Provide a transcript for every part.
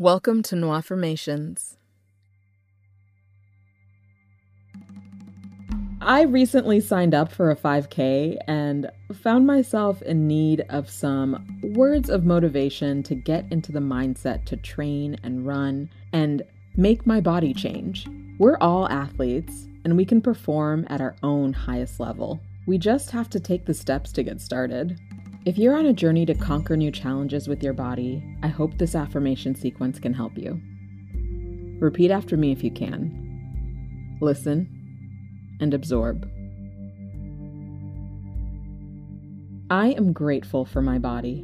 Welcome to New Affirmations. I recently signed up for a 5K and found myself in need of some words of motivation to get into the mindset to train and run and make my body change. We're all athletes and we can perform at our own highest level. We just have to take the steps to get started. If you're on a journey to conquer new challenges with your body, I hope this affirmation sequence can help you. Repeat after me if you can. Listen and absorb. I am grateful for my body.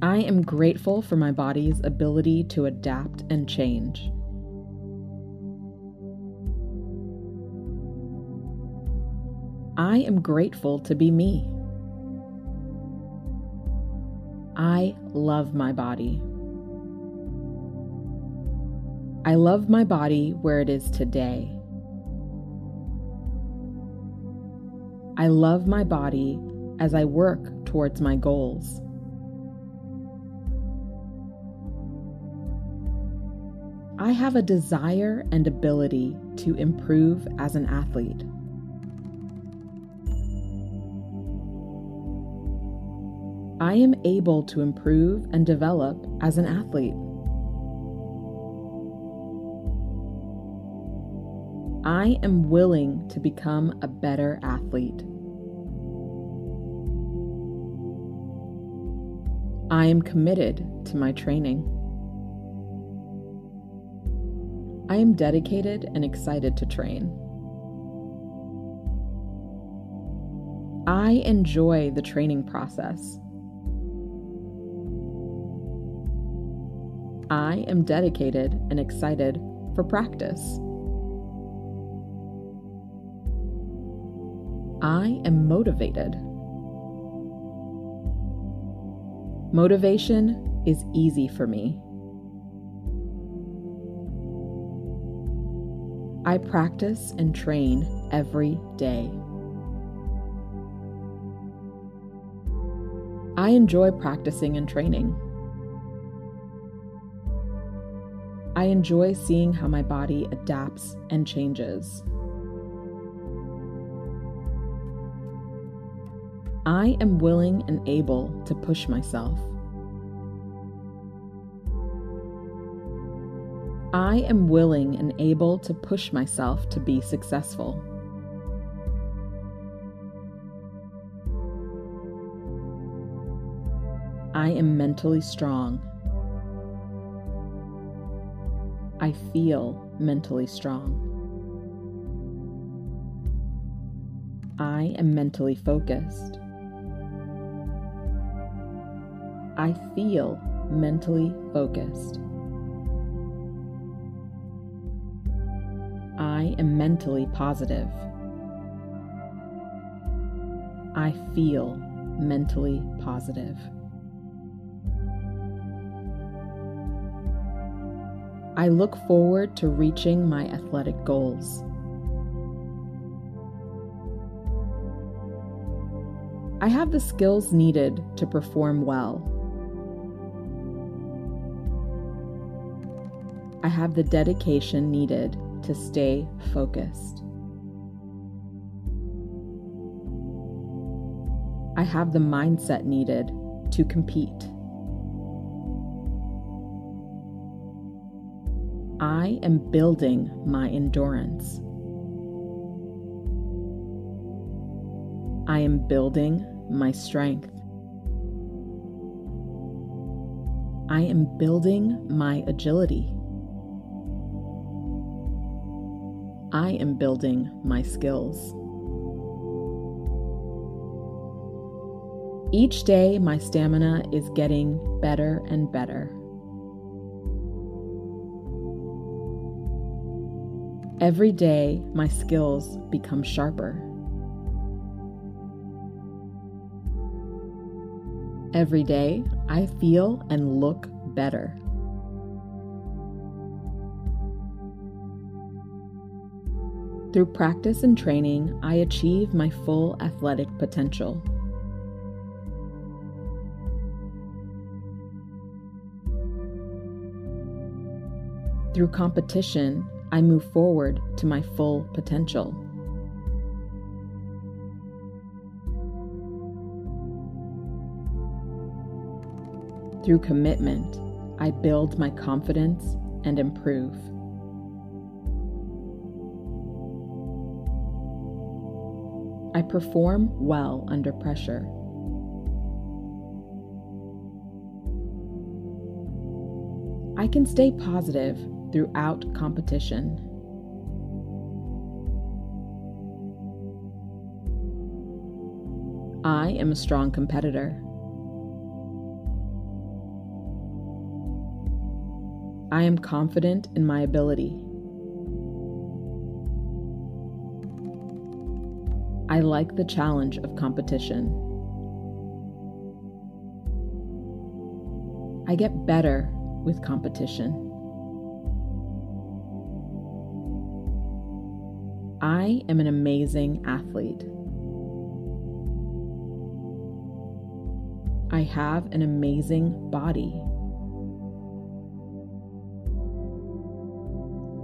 I am grateful for my body's ability to adapt and change. I am grateful to be me. I love my body. I love my body where it is today. I love my body as I work towards my goals. I have a desire and ability to improve as an athlete. I am able to improve and develop as an athlete. I am willing to become a better athlete. I am committed to my training. I am dedicated and excited to train. I enjoy the training process. I am dedicated and excited for practice. I am motivated. Motivation is easy for me. I practice and train every day. I enjoy practicing and training. I enjoy seeing how my body adapts and changes. I am willing and able to push myself. I am willing and able to push myself to be successful. I am mentally strong. I feel mentally strong. I am mentally focused. I feel mentally focused. I am mentally positive. I feel mentally positive. I look forward to reaching my athletic goals. I have the skills needed to perform well. I have the dedication needed to stay focused. I have the mindset needed to compete. I am building my endurance. I am building my strength. I am building my agility. I am building my skills. Each day, my stamina is getting better and better. Every day, my skills become sharper. Every day, I feel and look better. Through practice and training, I achieve my full athletic potential. Through competition, I move forward to my full potential. Through commitment, I build my confidence and improve. I perform well under pressure. I can stay positive throughout competition. I am a strong competitor. I am confident in my ability. I like the challenge of competition. I get better with competition. I am an amazing athlete. I have an amazing body.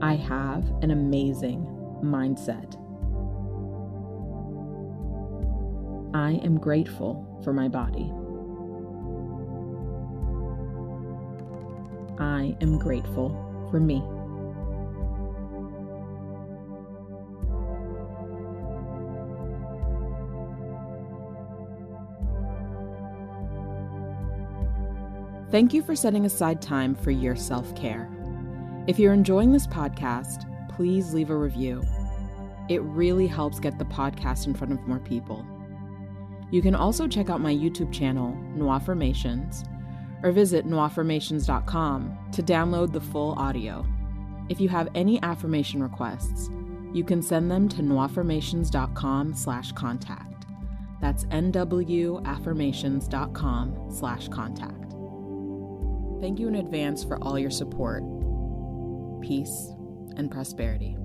I have an amazing mindset. I am grateful for my body. I am grateful for me. Thank you for setting aside time for your self care. If you're enjoying this podcast, please leave a review. It really helps get the podcast in front of more people. You can also check out my YouTube channel, Nwaffirmations, or visit nwaffirmations.com to download the full audio. If you have any affirmation requests, you can send them to nwaffirmations.com slash contact. That's nwaffirmations.com slash contact. Thank you in advance for all your support, peace, and prosperity.